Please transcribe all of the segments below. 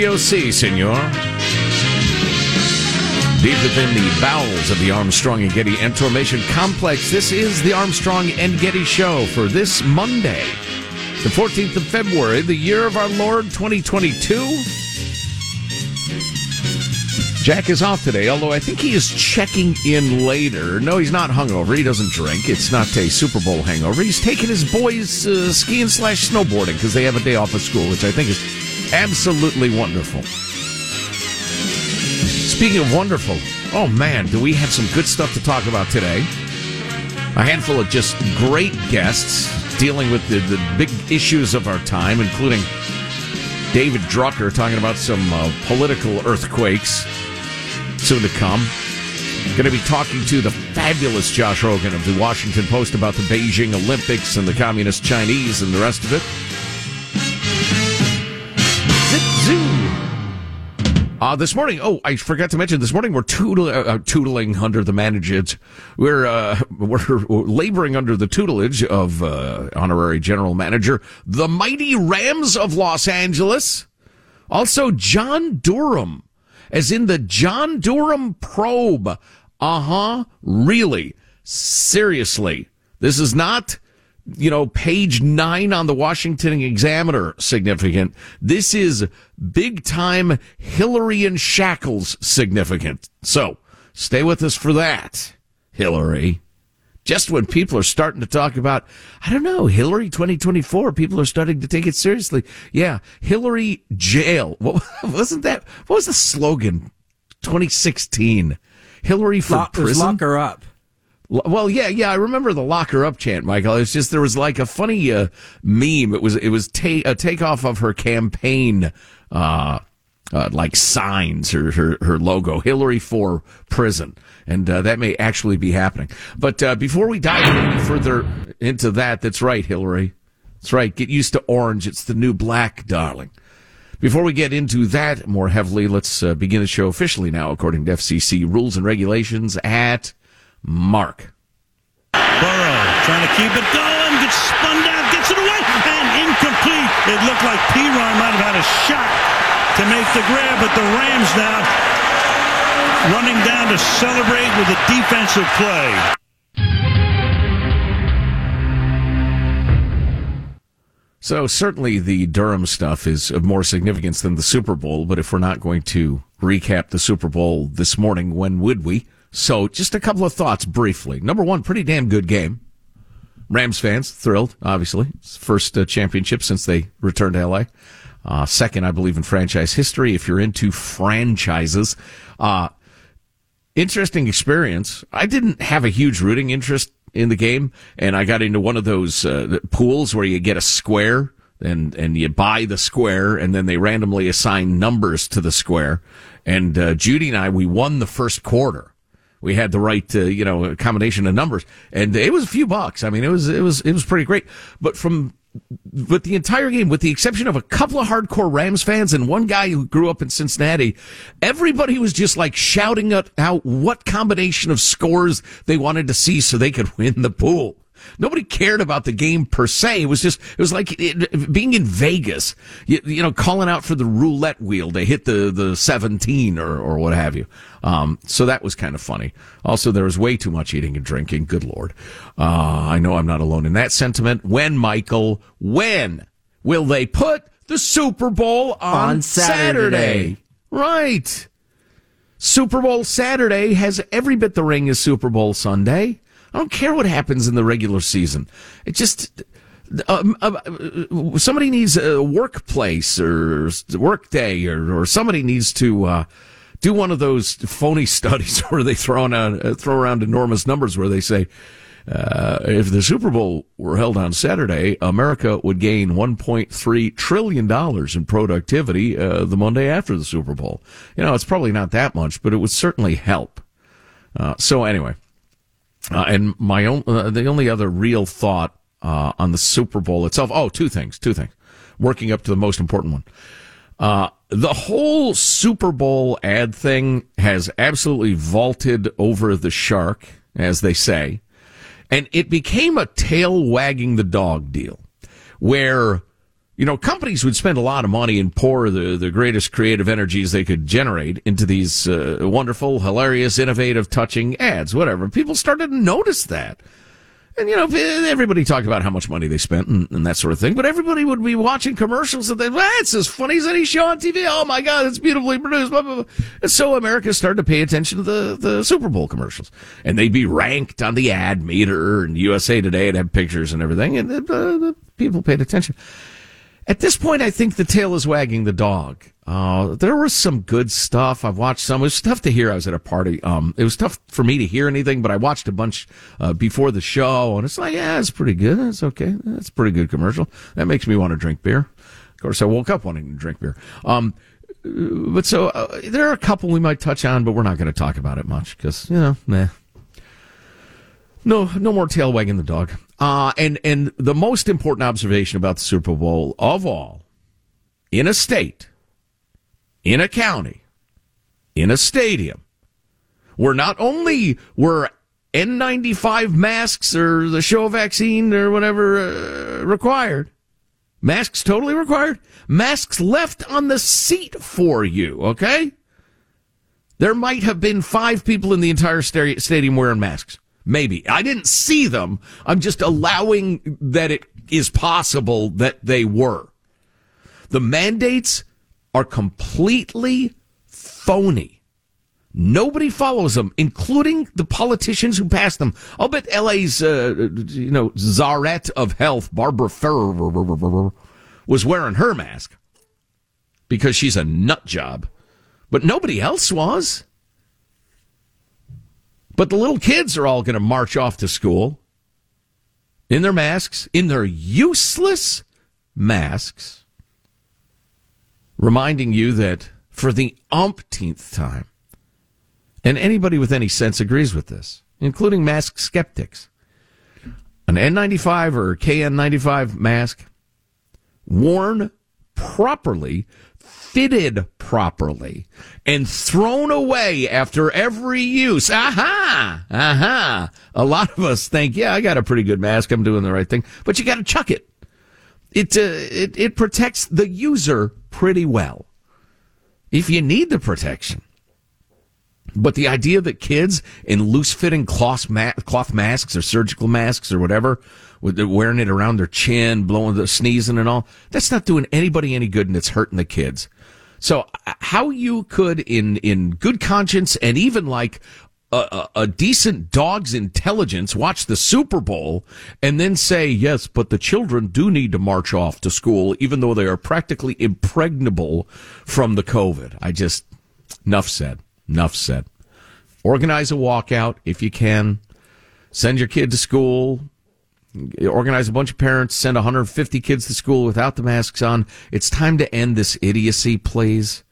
Studio C, senor. Deep within the bowels of the Armstrong and Getty Information Complex, this is the Armstrong and Getty Show for this Monday, the 14th of February, the year of our Lord 2022. Jack is off today, although I think he is checking in later. No, he's not hungover. He doesn't drink. It's not a Super Bowl hangover. He's taking his boys uh, skiing slash snowboarding because they have a day off of school, which I think is absolutely wonderful. Speaking of wonderful, oh man, do we have some good stuff to talk about today? A handful of just great guests dealing with the, the big issues of our time, including David Drucker talking about some uh, political earthquakes soon to come. Going to be talking to the fabulous Josh Rogin of the Washington Post about the Beijing Olympics and the Communist Chinese and the rest of it. Uh, this morning, oh, I forgot to mention, this morning we're toodle, uh, tootling under the management. We're, uh, we're laboring under the tutelage of, uh, honorary general manager, the mighty Rams of Los Angeles. Also, John Durham, as in the John Durham probe. Uh huh. Really? Seriously. This is not, you know, page nine on the Washington Examiner significant. This is big time Hillary and shackles significant. So stay with us for that, Hillary. Just when people are starting to talk about, I don't know, Hillary 2024, people are starting to take it seriously. Yeah, Hillary jail. What wasn't that? What was the slogan? 2016. Hillary for Lock, prison. lock her up. Well, yeah, yeah, I remember the lock her up chant, Michael. It's just there was like a funny uh, meme. It was it was ta- a takeoff of her campaign, uh, uh, like signs, her, her her logo, Hillary for prison, and uh, that may actually be happening. But uh, before we dive any further into that, that's right, Hillary. That's right. Get used to orange. It's the new black, darling. Before we get into that more heavily, let's uh, begin the show officially now, according to FCC rules and regulations at Mark. Burrow trying to keep it going, gets spun down, gets it away, and incomplete. It looked like P-Ron might have had a shot to make the grab, but the Rams now running down to celebrate with a defensive play. So certainly the Durham stuff is of more significance than the Super Bowl, but if we're not going to recap the Super Bowl this morning, when would we? So just a couple of thoughts briefly. Number one, pretty damn good game. Rams fans thrilled, obviously. First uh, championship since they returned to LA. Uh, second, I believe in franchise history. If you're into franchises, uh, interesting experience. I didn't have a huge rooting interest in the game, and I got into one of those uh, pools where you get a square and and you buy the square, and then they randomly assign numbers to the square. And uh, Judy and I, we won the first quarter. We had the right, uh, you know, combination of numbers, and it was a few bucks. I mean, it was it was it was pretty great. But from but the entire game, with the exception of a couple of hardcore Rams fans and one guy who grew up in Cincinnati, everybody was just like shouting out what combination of scores they wanted to see so they could win the pool. Nobody cared about the game per se. It was just, it was like it, being in Vegas, you, you, know, calling out for the roulette wheel to hit the, the 17 or, or what have you. Um, so that was kind of funny. Also, there was way too much eating and drinking. Good Lord. Uh, I know I'm not alone in that sentiment. When, Michael, when will they put the Super Bowl on, On Saturday. Saturday? Right. Super Bowl Saturday has every bit the ring as Super Bowl Sunday. I don't care what happens in the regular season. It just um, uh, somebody needs a workplace or workday, or, or somebody needs to uh, do one of those phony studies where they throw out, uh, throw around enormous numbers where they say. Uh, if the Super Bowl were held on Saturday, America would gain 1.3 trillion dollars in productivity uh, the Monday after the Super Bowl. You know, it's probably not that much, but it would certainly help. Uh, so anyway, uh, and my own, uh, the only other real thought uh, on the Super Bowl itself. Oh, two things, two things. Working up to the most important one. Uh, the whole Super Bowl ad thing has absolutely vaulted over the shark, as they say. And it became a tail wagging the dog deal where, you know, companies would spend a lot of money and pour the, the greatest creative energies they could generate into these uh, wonderful, hilarious, innovative, touching ads, whatever. People started to notice that. And, you know, everybody talked about how much money they spent and, and, that sort of thing, but everybody would be watching commercials and they, well, it's as funny as any show on TV. Oh my God, it's beautifully produced. Blah, blah, blah. And so America started to pay attention to the, the Super Bowl commercials. And they'd be ranked on the ad meter and USA Today would have pictures and everything. And uh, the people paid attention. At this point, I think the tail is wagging the dog. Uh, there was some good stuff. I've watched some. It was tough to hear. I was at a party. Um, it was tough for me to hear anything, but I watched a bunch uh, before the show, and it's like, yeah, it's pretty good. It's okay. A pretty good commercial. That makes me want to drink beer. Of course, I woke up wanting to drink beer. Um, but so uh, there are a couple we might touch on, but we're not going to talk about it much because you know, meh. No, no more tail wagging the dog. Uh, and and the most important observation about the Super Bowl of all, in a state in a county, in a stadium, where not only were N95 masks or the show vaccine or whatever uh, required, masks totally required, masks left on the seat for you, okay? There might have been five people in the entire stadium wearing masks. Maybe. I didn't see them. I'm just allowing that it is possible that they were. The mandates are completely phony. Nobody follows them, including the politicians who pass them. I'll bet LA's, uh, you know, czarette of health, Barbara Ferrer, was wearing her mask because she's a nut job. But nobody else was. But the little kids are all going to march off to school in their masks, in their useless masks reminding you that for the umpteenth time, and anybody with any sense agrees with this, including mask skeptics, an N95 or KN95 mask worn properly, fitted properly, and thrown away after every use. Aha! Aha! A lot of us think, yeah, I got a pretty good mask. I'm doing the right thing. But you got to chuck it it, uh, it, it protects the user pretty well. If you need the protection. But the idea that kids in loose fitting cloth, ma- cloth masks or surgical masks or whatever, with wearing it around their chin, blowing the sneezing and all, that's not doing anybody any good and it's hurting the kids. So uh, how you could in, in good conscience and even like a, a, decent dog's intelligence watch the Super Bowl and then say, yes, but the children do need to march off to school, even though they are practically impregnable from the COVID. I just, enough said. Enough said. Organize a walkout if you can. Send your kid to school. Organize a bunch of parents. Send 150 kids to school without the masks on. It's time to end this idiocy, please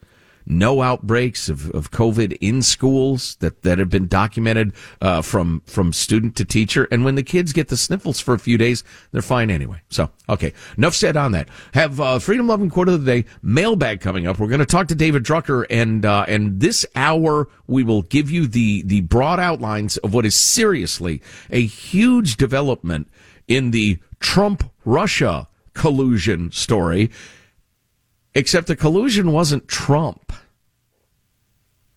no outbreaks of, of COVID in schools that, that have been documented uh, from from student to teacher. And when the kids get the sniffles for a few days, they're fine anyway. So, okay, enough said on that. Have uh, freedom loving quote of the day mailbag coming up. We're going to talk to David Drucker, and uh, and this hour we will give you the the broad outlines of what is seriously a huge development in the Trump Russia collusion story. Except the collusion wasn't Trump.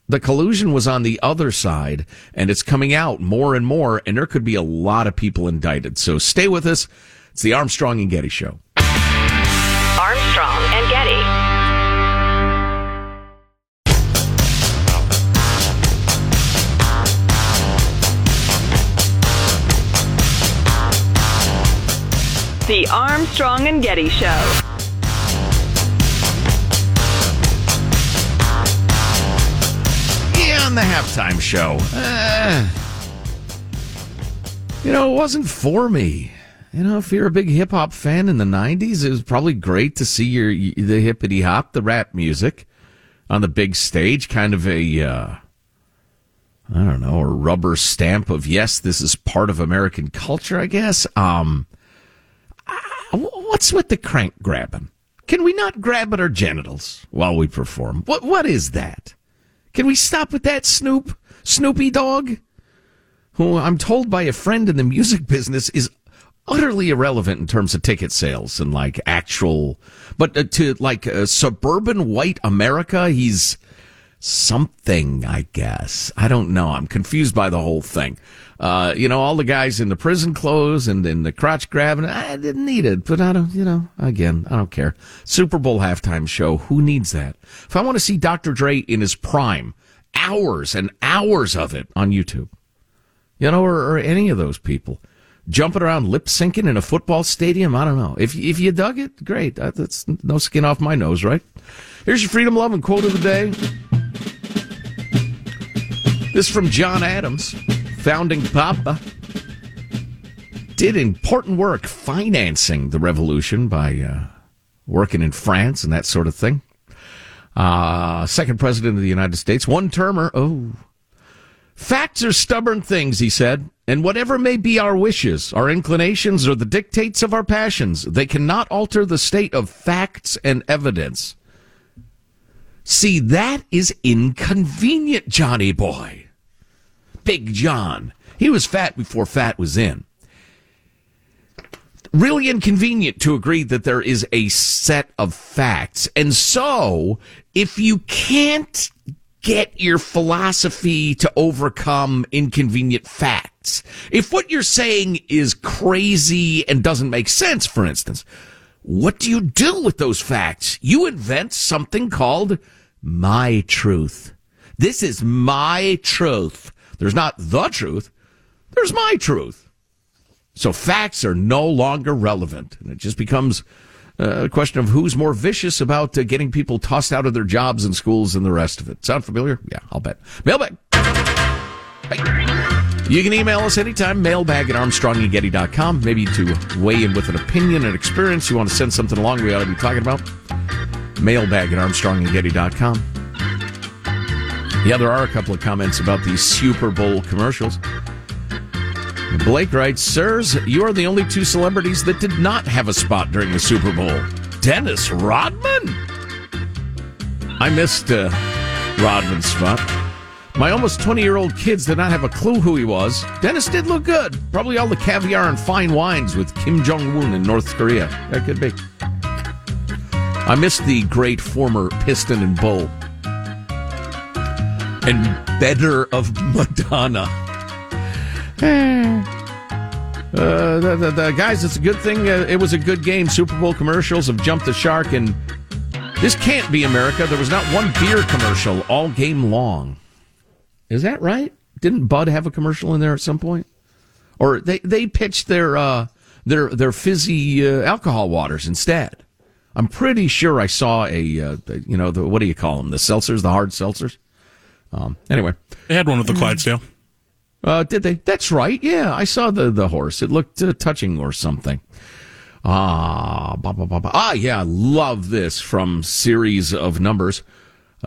The collusion was on the other side, and it's coming out more and more, and there could be a lot of people indicted. So stay with us. It's the Armstrong and Getty Show. Armstrong The Armstrong and Getty Show. on the halftime show. Uh, you know, it wasn't for me. You know, if you're a big hip hop fan in the '90s, it was probably great to see your the hippity hop, the rap music on the big stage. Kind of a, uh, I don't know, a rubber stamp of yes, this is part of American culture. I guess. Um, what's with the crank grabbing? Can we not grab at our genitals while we perform? What what is that? Can we stop with that, Snoop? Snoopy dog? Who I'm told by a friend in the music business is utterly irrelevant in terms of ticket sales and like actual, but uh, to like uh, suburban white America, he's something, I guess. I don't know. I'm confused by the whole thing. Uh, you know, all the guys in the prison clothes and in the crotch grabbing. I didn't need it, but I don't, you know, again, I don't care. Super Bowl halftime show. Who needs that? If I want to see Dr. Dre in his prime, hours and hours of it on YouTube, you know, or, or any of those people jumping around lip syncing in a football stadium. I don't know. If, if you dug it, great. That's no skin off my nose, right? Here's your freedom loving quote of the day. This from John Adams founding papa, did important work financing the revolution by uh, working in France and that sort of thing. Uh, second president of the United States, one termer. Oh, facts are stubborn things, he said, and whatever may be our wishes, our inclinations, or the dictates of our passions, they cannot alter the state of facts and evidence. See, that is inconvenient, Johnny boy. Big John. He was fat before fat was in. Really inconvenient to agree that there is a set of facts. And so, if you can't get your philosophy to overcome inconvenient facts, if what you're saying is crazy and doesn't make sense, for instance, what do you do with those facts? You invent something called my truth. This is my truth. There's not the truth. There's my truth. So facts are no longer relevant. And it just becomes a question of who's more vicious about uh, getting people tossed out of their jobs and schools and the rest of it. Sound familiar? Yeah, I'll bet. Mailbag. Hey. You can email us anytime, mailbag at armstrongandgetty.com. Maybe to weigh in with an opinion and experience you want to send something along we ought to be talking about. Mailbag at armstrongandgetty.com. Yeah, there are a couple of comments about these Super Bowl commercials. Blake writes, Sirs, you are the only two celebrities that did not have a spot during the Super Bowl. Dennis Rodman? I missed uh, Rodman's spot. My almost 20 year old kids did not have a clue who he was. Dennis did look good. Probably all the caviar and fine wines with Kim Jong un in North Korea. That could be. I missed the great former Piston and Bull and better of Madonna. Uh, the, the, the, guys, it's a good thing. Uh, it was a good game. Super Bowl commercials have jumped the shark, and this can't be America. There was not one beer commercial all game long. Is that right? Didn't Bud have a commercial in there at some point? Or they they pitched their uh, their their fizzy uh, alcohol waters instead. I'm pretty sure I saw a uh, you know the what do you call them the seltzers the hard seltzers. Um, anyway, they had one with the Clydesdale. Uh, did they? That's right. Yeah, I saw the the horse. It looked uh, touching or something. Ah, bah, bah, bah, ah, yeah. Love this from series of numbers.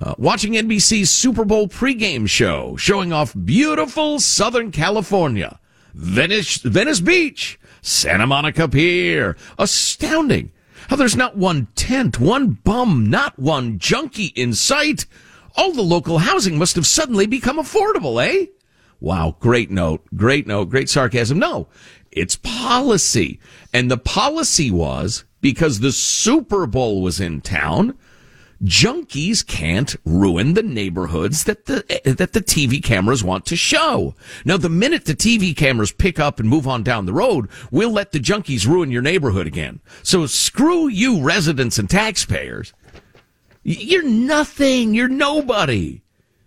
Uh, watching NBC's Super Bowl pregame show, showing off beautiful Southern California, Venice, Venice Beach, Santa Monica Pier. Astounding how there's not one tent, one bum, not one junkie in sight. All the local housing must have suddenly become affordable, eh? Wow, great note, great note, great sarcasm. No, it's policy. And the policy was because the Super Bowl was in town, junkies can't ruin the neighborhoods that the that the TV cameras want to show. Now, the minute the TV cameras pick up and move on down the road, we'll let the junkies ruin your neighborhood again. So screw you, residents and taxpayers. You're nothing. You're nobody.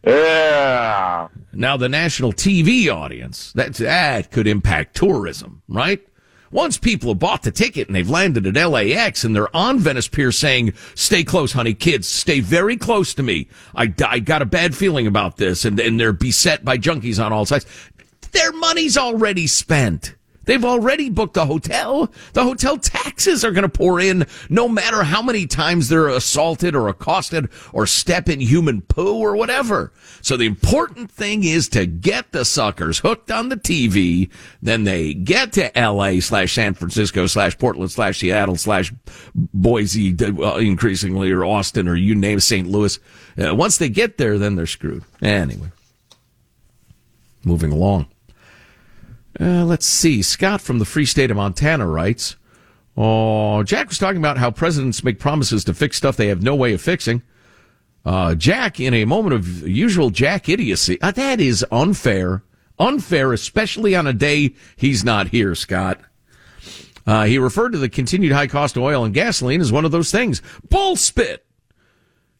Yeah. Now the national TV audience, that, that could impact tourism, right? Once people have bought the ticket and they've landed at LAX and they're on Venice Pier saying, stay close, honey, kids, stay very close to me. I, I got a bad feeling about this and, and they're beset by junkies on all sides. Their money's already spent. They've already booked a hotel. The hotel taxes are going to pour in no matter how many times they're assaulted or accosted or step in human poo or whatever. So the important thing is to get the suckers hooked on the TV. Then they get to LA slash San Francisco slash Portland slash Seattle slash Boise, uh, increasingly, or Austin, or you name St. Louis. Uh, once they get there, then they're screwed. Anyway, moving along. Uh, let's see. Scott from the Free State of Montana writes, Oh, Jack was talking about how presidents make promises to fix stuff they have no way of fixing. Uh, Jack, in a moment of usual Jack idiocy, uh, that is unfair. Unfair, especially on a day he's not here, Scott. Uh, he referred to the continued high cost of oil and gasoline as one of those things. Bull spit!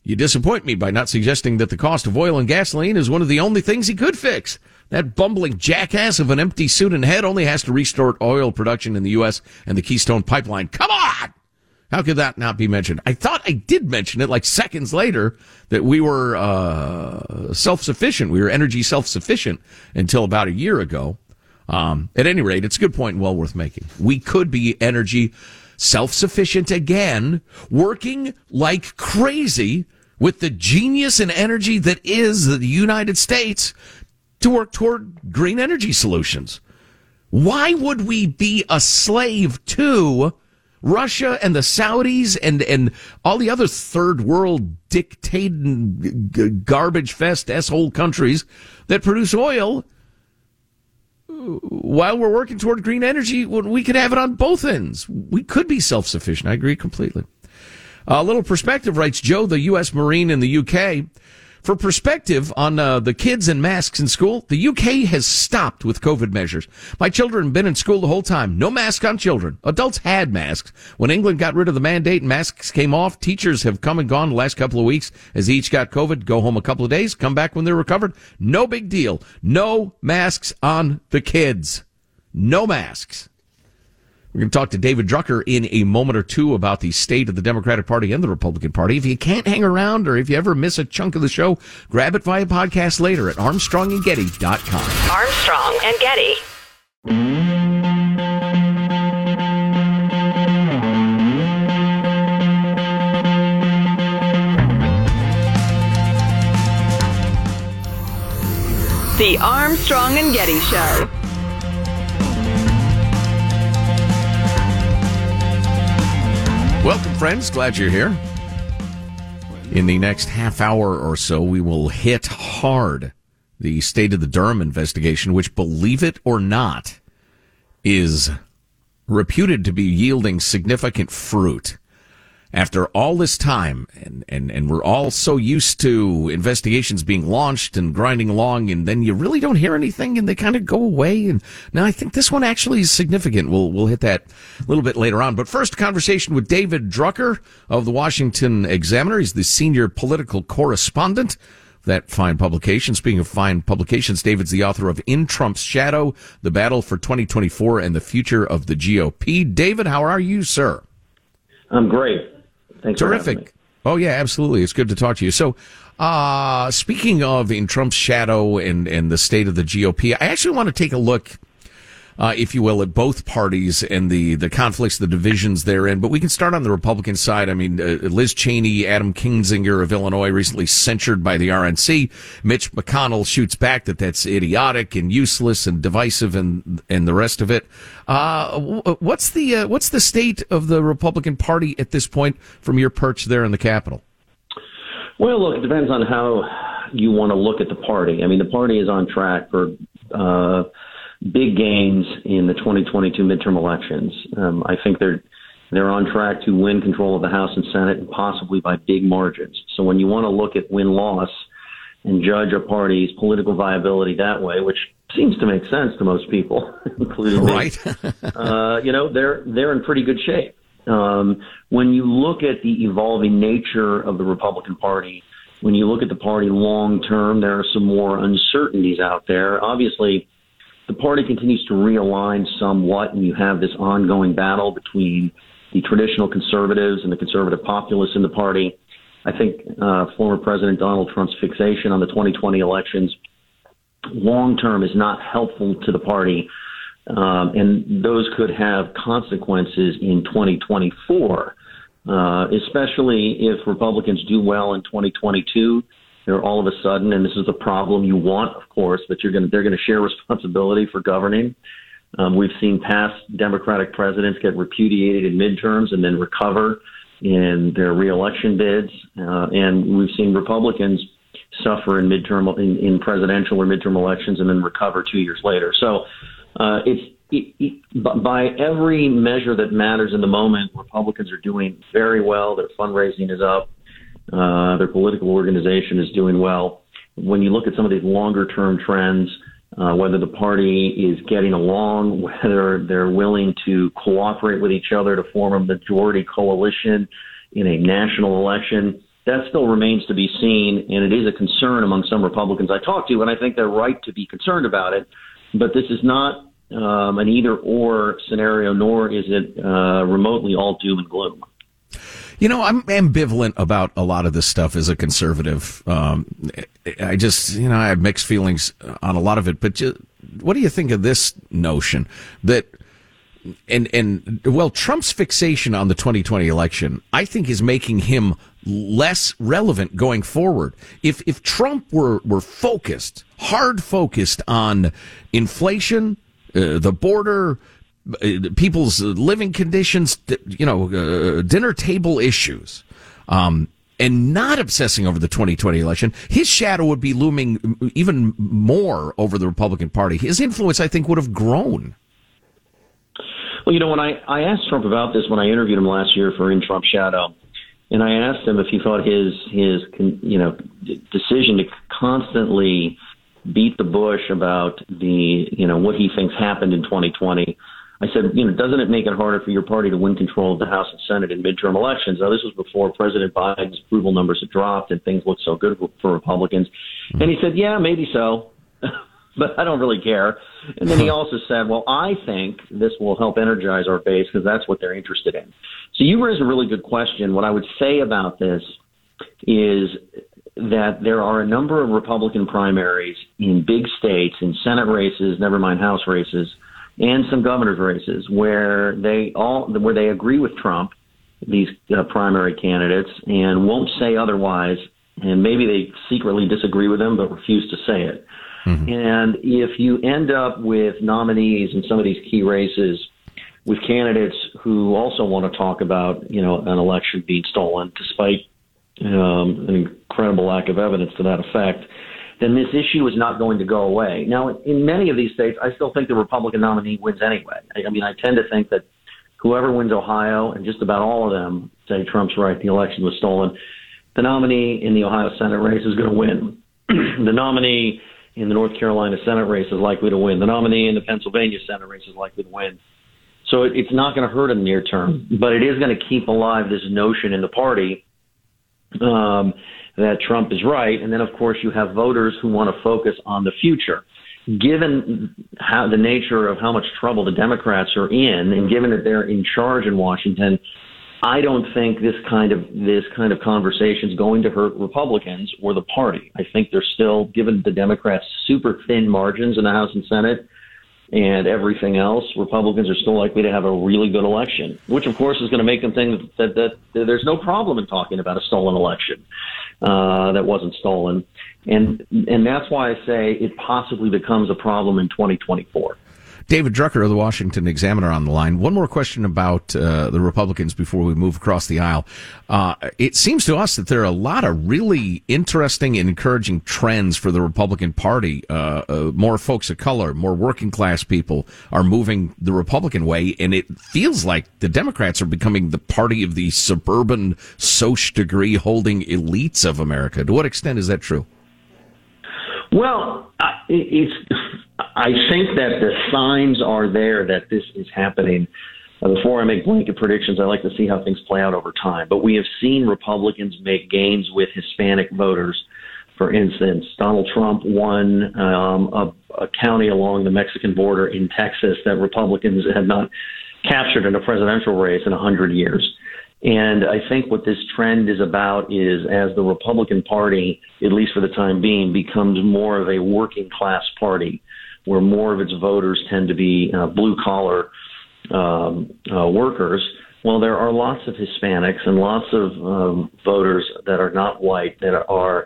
You disappoint me by not suggesting that the cost of oil and gasoline is one of the only things he could fix. That bumbling jackass of an empty suit and head only has to restore oil production in the U.S. and the Keystone Pipeline. Come on! How could that not be mentioned? I thought I did mention it like seconds later that we were uh, self-sufficient. We were energy self-sufficient until about a year ago. Um, at any rate, it's a good point and well worth making. We could be energy self-sufficient again, working like crazy with the genius and energy that is the United States to work toward green energy solutions. Why would we be a slave to Russia and the Saudis and, and all the other third world dictating garbage fest s-hole countries that produce oil while we're working toward green energy when we could have it on both ends? We could be self-sufficient. I agree completely. A little perspective writes Joe, the U.S. Marine in the UK for perspective on uh, the kids and masks in school, the UK has stopped with COVID measures. My children have been in school the whole time. No mask on children. Adults had masks. When England got rid of the mandate and masks came off, teachers have come and gone the last couple of weeks as each got COVID, go home a couple of days, come back when they're recovered. No big deal. No masks on the kids. No masks. We're going to talk to David Drucker in a moment or two about the state of the Democratic Party and the Republican Party. If you can't hang around or if you ever miss a chunk of the show, grab it via podcast later at armstrongandgetty.com. Armstrong and Getty. The Armstrong and Getty Show. Welcome, friends. Glad you're here. In the next half hour or so, we will hit hard the state of the Durham investigation, which, believe it or not, is reputed to be yielding significant fruit after all this time, and, and, and we're all so used to investigations being launched and grinding along, and then you really don't hear anything, and they kind of go away. And now I think this one actually is significant. We'll we'll hit that a little bit later on. But first, conversation with David Drucker of the Washington Examiner. He's the senior political correspondent that fine publication. Speaking of fine publications, David's the author of In Trump's Shadow, The Battle for 2024 and the Future of the GOP. David, how are you, sir? I'm great. Thanks Terrific. Oh yeah, absolutely. It's good to talk to you. So, uh, speaking of in Trump's shadow and, and the state of the GOP, I actually want to take a look uh, if you will, at both parties and the, the conflicts, the divisions therein. But we can start on the Republican side. I mean, uh, Liz Cheney, Adam Kinzinger of Illinois, recently censured by the RNC. Mitch McConnell shoots back that that's idiotic and useless and divisive and and the rest of it. Uh, what's the uh, what's the state of the Republican Party at this point from your perch there in the Capitol? Well, look, it depends on how you want to look at the party. I mean, the party is on track for uh, big gains in the 2022 midterm elections. Um, I think they're they're on track to win control of the House and Senate, and possibly by big margins. So when you want to look at win loss and judge a party's political viability that way, which seems to make sense to most people, including right. me, uh, you know, they're they're in pretty good shape. Um, when you look at the evolving nature of the Republican Party, when you look at the party long term, there are some more uncertainties out there. Obviously, the party continues to realign somewhat, and you have this ongoing battle between the traditional conservatives and the conservative populists in the party. I think uh, former President Donald Trump's fixation on the 2020 elections long term is not helpful to the party Um, and those could have consequences in 2024, uh, especially if Republicans do well in 2022. They're all of a sudden, and this is a problem you want, of course, but you're going to, they're going to share responsibility for governing. Um, we've seen past Democratic presidents get repudiated in midterms and then recover in their reelection bids, uh, and we've seen Republicans suffer in midterm in, in presidential or midterm elections and then recover two years later. So uh, it's it, it, by every measure that matters in the moment, Republicans are doing very well. Their fundraising is up. Uh, their political organization is doing well. When you look at some of these longer term trends, uh, whether the party is getting along, whether they're willing to cooperate with each other to form a majority coalition in a national election, that still remains to be seen, and it is a concern among some Republicans I talk to, and I think they're right to be concerned about it. But this is not um, an either or scenario, nor is it uh, remotely all doom and gloom. You know, I'm ambivalent about a lot of this stuff as a conservative. Um, I just, you know, I have mixed feelings on a lot of it. But just, what do you think of this notion that, and and well, Trump's fixation on the 2020 election, I think, is making him less relevant going forward. If if Trump were were focused, hard focused on inflation, uh, the border, people's living conditions, you know, uh, dinner table issues, um, and not obsessing over the 2020 election, his shadow would be looming even more over the Republican Party. His influence, I think, would have grown. Well, you know, when I, I asked Trump about this when I interviewed him last year for In Trump Shadow, and I asked him if he thought his his you know decision to constantly beat the bush about the you know what he thinks happened in 2020. I said, you know, doesn't it make it harder for your party to win control of the House and Senate in midterm elections? Now, this was before President Biden's approval numbers had dropped and things looked so good for Republicans. Mm-hmm. And he said, yeah, maybe so, but I don't really care. And then he also said, well, I think this will help energize our base because that's what they're interested in. So you raise a really good question. What I would say about this is that there are a number of Republican primaries in big states, in Senate races, never mind House races, and some governor's races where they all where they agree with Trump, these uh, primary candidates, and won't say otherwise, and maybe they secretly disagree with him but refuse to say it. Mm-hmm. And if you end up with nominees in some of these key races with candidates who also want to talk about, you know, an election being stolen, despite um, an incredible lack of evidence to that effect, then this issue is not going to go away. Now, in many of these states, I still think the Republican nominee wins anyway. I, I mean, I tend to think that whoever wins Ohio, and just about all of them say Trump's right, the election was stolen, the nominee in the Ohio Senate race is going to win. the nominee in the North Carolina Senate race is likely to win. The nominee in the Pennsylvania Senate race is likely to win. So it, it's not going to hurt in the near term, but it is going to keep alive this notion in the party um, that Trump is right. And then, of course, you have voters who want to focus on the future. Given how the nature of how much trouble the Democrats are in, and given that they're in charge in Washington, I don't think this kind of this kind of conversation is going to hurt Republicans or the party. I think they're still, given the Democrats' super thin margins in the House and Senate, and everything else, Republicans are still likely to have a really good election, which of course is going to make them think that, that, that there's no problem in talking about a stolen election uh, that wasn't stolen, and and that's why I say it possibly becomes a problem in 2024. David Drucker of the Washington Examiner on the line. One more question about uh, the Republicans before we move across the aisle. Uh, it seems to us that there are a lot of really interesting and encouraging trends for the Republican Party. Uh, uh more folks of color, more working class people are moving the Republican way, and it feels like the Democrats are becoming the party of the suburban, soc degree holding elites of America. To what extent is that true? Well, it's I think that the signs are there that this is happening. Uh, before I make blanket predictions, I like to see how things play out over time. But we have seen Republicans make gains with Hispanic voters. For instance, Donald Trump won um, a, a county along the Mexican border in Texas that Republicans had not captured in a presidential race in 100 years. And I think what this trend is about is as the Republican Party, at least for the time being, becomes more of a working class party, where more of its voters tend to be uh, blue collar um, uh, workers. Well, there are lots of Hispanics and lots of um, voters that are not white that are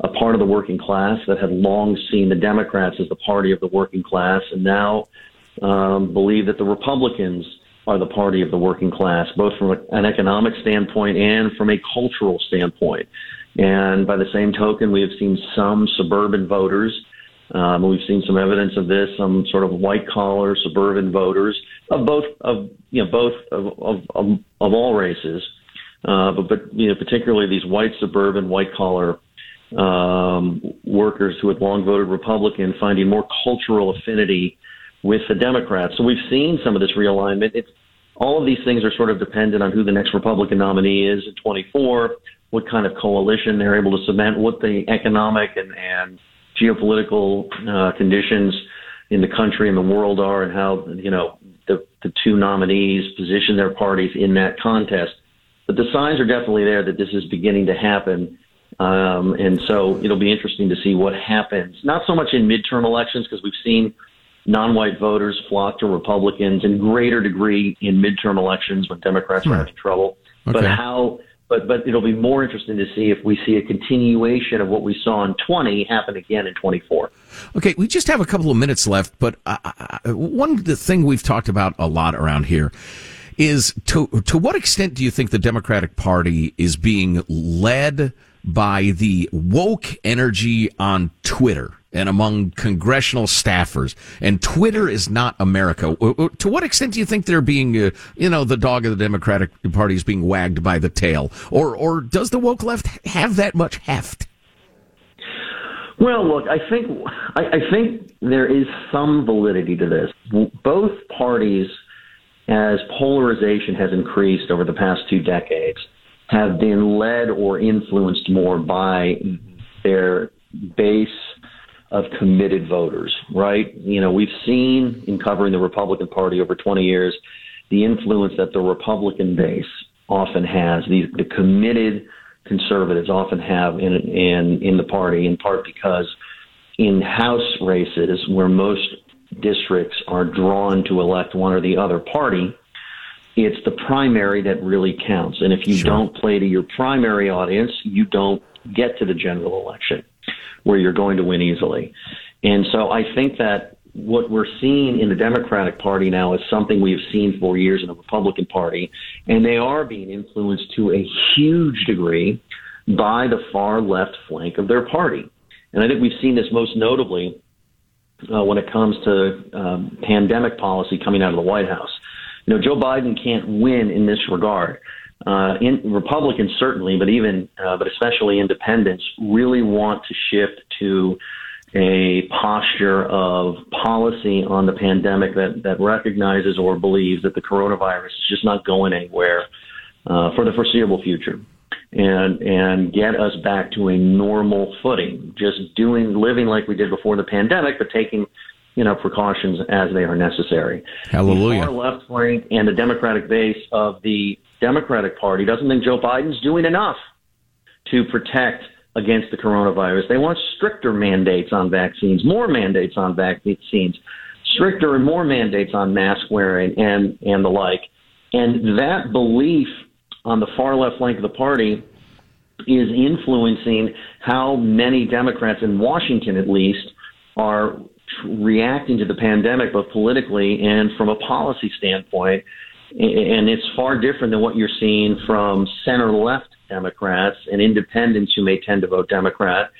a part of the working class that had long seen the Democrats as the party of the working class and now um, believe that the Republicans are the party of the working class, both from an economic standpoint and from a cultural standpoint. And by the same token, we have seen some suburban voters. Um, we've seen some evidence of this, some sort of white collar suburban voters of both of you know both of of, of, of all races, uh, but but you know particularly these white suburban white collar um, workers who had long voted Republican finding more cultural affinity with the Democrats. So we've seen some of this realignment. It's, all of these things are sort of dependent on who the next Republican nominee is in 24, what kind of coalition they're able to cement, what the economic and, and geopolitical uh, conditions in the country and the world are, and how you know the, the two nominees position their parties in that contest. But the signs are definitely there that this is beginning to happen. Um, and so it'll be interesting to see what happens. Not so much in midterm elections because we've seen non-white voters flock to Republicans in greater degree in midterm elections when Democrats are having trouble. Okay. But how? But but it'll be more interesting to see if we see a continuation of what we saw in 20 happen again in 24. Okay, we just have a couple of minutes left, but one thing we've talked about a lot around here is to to what extent do you think the Democratic Party is being led by the woke energy on Twitter? And among congressional staffers. And Twitter is not America. To what extent do you think they're being, uh, you know, the dog of the Democratic Party is being wagged by the tail? Or, or does the woke left have that much heft? Well, look, I think I, I think there is some validity to this. Both parties, as polarization has increased over the past two decades, have been led or influenced more by their base of committed voters, right? You know, we've seen in covering the Republican Party over 20 years the influence that the Republican base often has, the, the committed conservatives often have in, in, in the party, in part because in House races where most districts are drawn to elect one or the other party, it's the primary that really counts. And if you sure. don't play to your primary audience, you don't get to the general election where you're going to win easily. And so I think that what we're seeing in the Democratic Party now is something we have seen for years in the Republican Party, and they are being influenced to a huge degree by the far left flank of their party. And I think we've seen this most notably uh, when it comes to um, pandemic policy coming out of the White House. You know, Joe Biden can't win in this regard uh, in, Republicans certainly, but even uh, but especially independents really want to shift to a posture of policy on the pandemic that that recognizes or believes that the coronavirus is just not going anywhere uh, for the foreseeable future. And and get us back to a normal footing, just doing living like we did before the pandemic, but taking you know, precautions as they are necessary. Hallelujah. The far left flank and the Democratic base of the Democratic Party doesn't think Joe Biden's doing enough to protect against the coronavirus. They want stricter mandates on vaccines, more mandates on vaccines, stricter and more mandates on mask wearing and, and the like. And that belief on the far left flank of the party is influencing how many Democrats in Washington, at least, are reacting to the pandemic, both politically and from a policy standpoint and it's far different than what you're seeing from center left Democrats and independents who may tend to vote Democrat.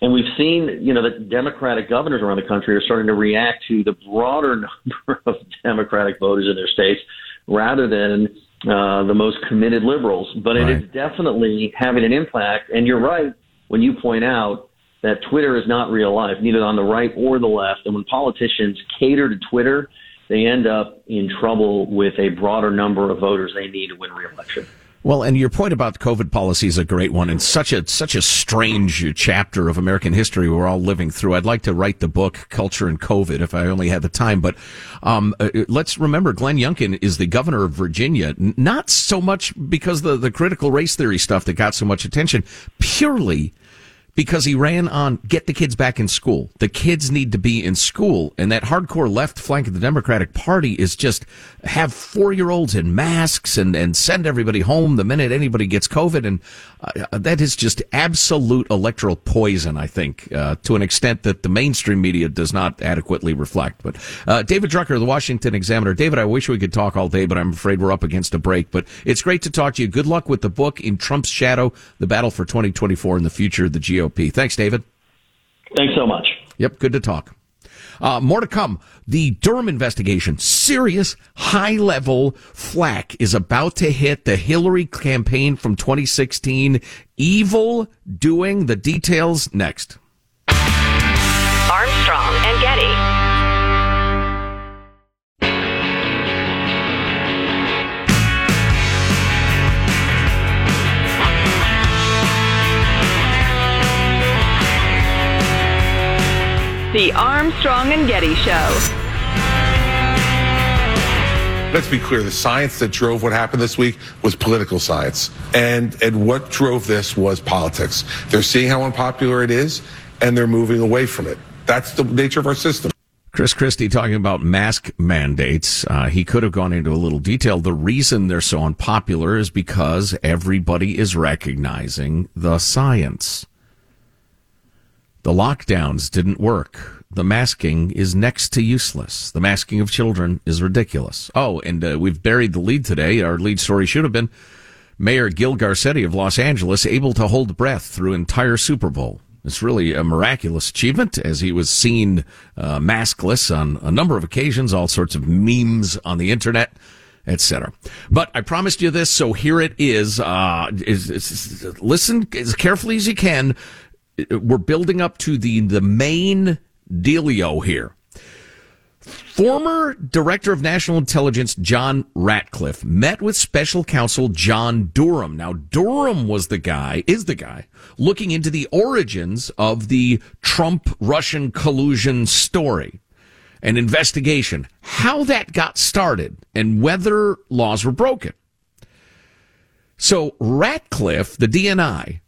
And we've seen, you know, that Democratic governors around the country are starting to react to the broader number of Democratic voters in their states rather than uh, the most committed liberals. But right. it is definitely having an impact. And you're right when you point out that Twitter is not real life, neither on the right or the left. And when politicians cater to Twitter, they end up in trouble with a broader number of voters they need to win re-election. Well, and your point about COVID policy is a great one and such a such a strange chapter of American history we're all living through. I'd like to write the book Culture and COVID if I only had the time, but um, uh, let's remember Glenn Youngkin is the governor of Virginia, not so much because the the critical race theory stuff that got so much attention, purely because he ran on get the kids back in school. The kids need to be in school. And that hardcore left flank of the Democratic Party is just have four year olds in masks and, and send everybody home the minute anybody gets COVID. And uh, that is just absolute electoral poison, I think, uh, to an extent that the mainstream media does not adequately reflect. But uh, David Drucker, the Washington Examiner. David, I wish we could talk all day, but I'm afraid we're up against a break. But it's great to talk to you. Good luck with the book In Trump's Shadow, the battle for 2024 and the future of the GOP. Thanks, David. Thanks so much. Yep, good to talk. Uh, more to come. The Durham investigation, serious high level flack is about to hit the Hillary campaign from 2016. Evil doing the details next. Armstrong and Getty. The Armstrong and Getty Show. Let's be clear, the science that drove what happened this week was political science. And and what drove this was politics. They're seeing how unpopular it is and they're moving away from it. That's the nature of our system. Chris Christie talking about mask mandates. Uh, he could have gone into a little detail. The reason they're so unpopular is because everybody is recognizing the science. The lockdowns didn't work. The masking is next to useless. The masking of children is ridiculous. Oh, and uh, we've buried the lead today. Our lead story should have been Mayor Gil Garcetti of Los Angeles able to hold breath through entire Super Bowl. It's really a miraculous achievement as he was seen uh, maskless on a number of occasions, all sorts of memes on the internet, etc. But I promised you this, so here it is. Uh, is, is, listen as carefully as you can we're building up to the the main dealio here. Former Director of National Intelligence John Ratcliffe met with Special Counsel John Durham. Now, Durham was the guy, is the guy, looking into the origins of the Trump Russian collusion story. An investigation, how that got started, and whether laws were broken. So Ratcliffe, the DNI,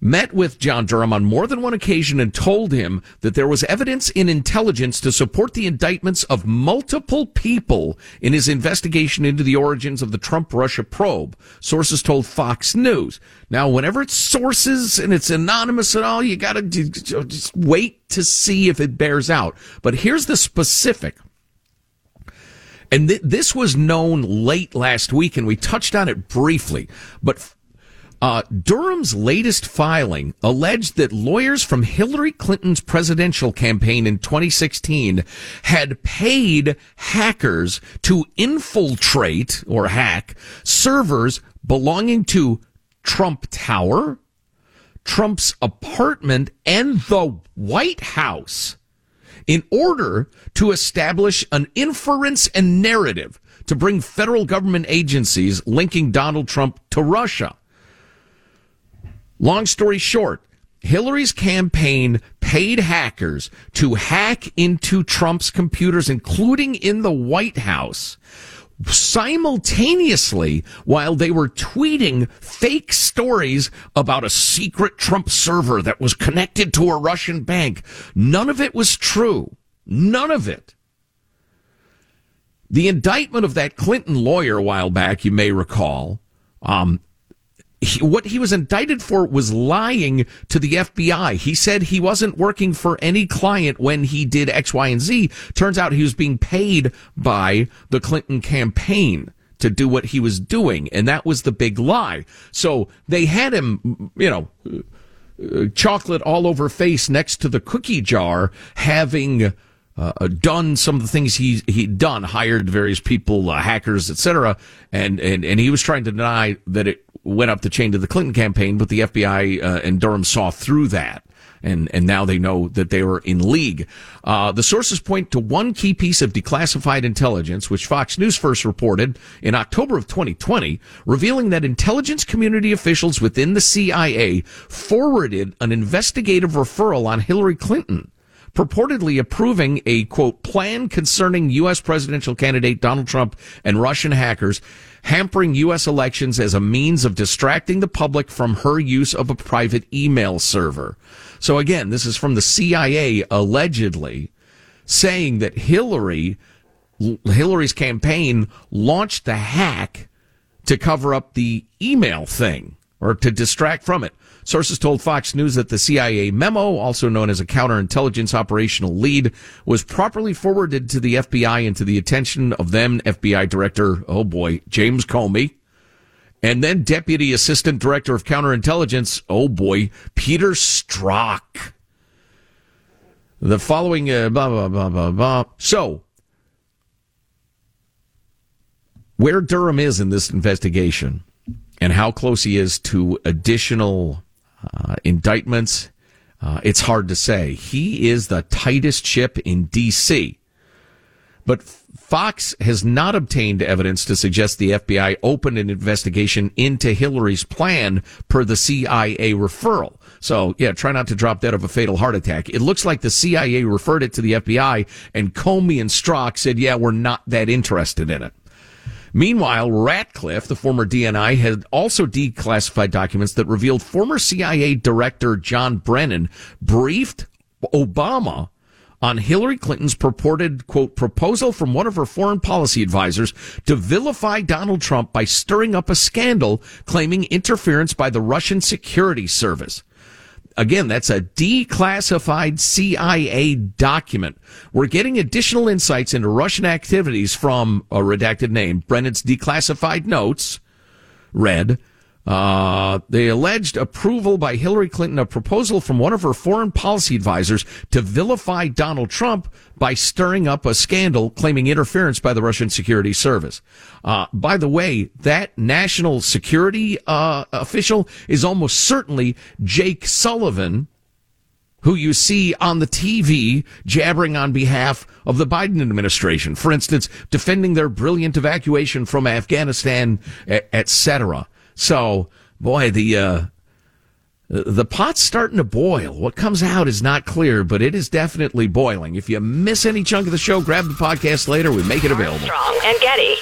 met with John Durham on more than one occasion and told him that there was evidence in intelligence to support the indictments of multiple people in his investigation into the origins of the Trump Russia probe. Sources told Fox News. Now, whenever it's sources and it's anonymous and all, you gotta just wait to see if it bears out. But here's the specific. And th- this was known late last week, and we touched on it briefly. But uh, Durham's latest filing alleged that lawyers from Hillary Clinton's presidential campaign in 2016 had paid hackers to infiltrate or hack servers belonging to Trump Tower, Trump's apartment, and the White House in order to establish an inference and narrative to bring federal government agencies linking Donald Trump to Russia. Long story short, Hillary's campaign paid hackers to hack into Trump's computers, including in the White House, simultaneously while they were tweeting fake stories about a secret Trump server that was connected to a Russian bank. None of it was true. None of it. The indictment of that Clinton lawyer a while back, you may recall, um, he, what he was indicted for was lying to the FBI. He said he wasn't working for any client when he did X, Y, and Z. Turns out he was being paid by the Clinton campaign to do what he was doing. And that was the big lie. So they had him, you know, uh, chocolate all over face next to the cookie jar, having uh, done some of the things he he'd done, hired various people, uh, hackers, etc. And, and and he was trying to deny that it went up the chain to the Clinton campaign, but the FBI uh, and Durham saw through that. and and now they know that they were in league. Uh, the sources point to one key piece of declassified intelligence, which Fox News first reported in October of 2020, revealing that intelligence community officials within the CIA forwarded an investigative referral on Hillary Clinton purportedly approving a quote plan concerning U.S. presidential candidate Donald Trump and Russian hackers hampering U.S. elections as a means of distracting the public from her use of a private email server. So again, this is from the CIA allegedly saying that Hillary, Hillary's campaign launched the hack to cover up the email thing or to distract from it. Sources told Fox News that the CIA memo, also known as a counterintelligence operational lead, was properly forwarded to the FBI and to the attention of then FBI Director, oh boy, James Comey, and then Deputy Assistant Director of Counterintelligence, oh boy, Peter Strzok. The following, uh, blah, blah, blah, blah, blah. So, where Durham is in this investigation and how close he is to additional uh, indictments, uh, it's hard to say. He is the tightest chip in D.C. But Fox has not obtained evidence to suggest the FBI opened an investigation into Hillary's plan per the CIA referral. So, yeah, try not to drop dead of a fatal heart attack. It looks like the CIA referred it to the FBI and Comey and Strzok said, yeah, we're not that interested in it. Meanwhile, Ratcliffe, the former DNI, had also declassified documents that revealed former CIA Director John Brennan briefed Obama on Hillary Clinton's purported, quote, proposal from one of her foreign policy advisors to vilify Donald Trump by stirring up a scandal claiming interference by the Russian security service. Again, that's a declassified CIA document. We're getting additional insights into Russian activities from a redacted name. Brennan's declassified notes read, uh, the alleged approval by Hillary Clinton, a proposal from one of her foreign policy advisors to vilify Donald Trump by stirring up a scandal claiming interference by the Russian security service. Uh, by the way, that national security uh, official is almost certainly Jake Sullivan, who you see on the TV jabbering on behalf of the Biden administration. For instance, defending their brilliant evacuation from Afghanistan, etc. So, boy, the uh, the pot's starting to boil. What comes out is not clear, but it is definitely boiling. If you miss any chunk of the show, grab the podcast later. We make it available. Armstrong and Getty.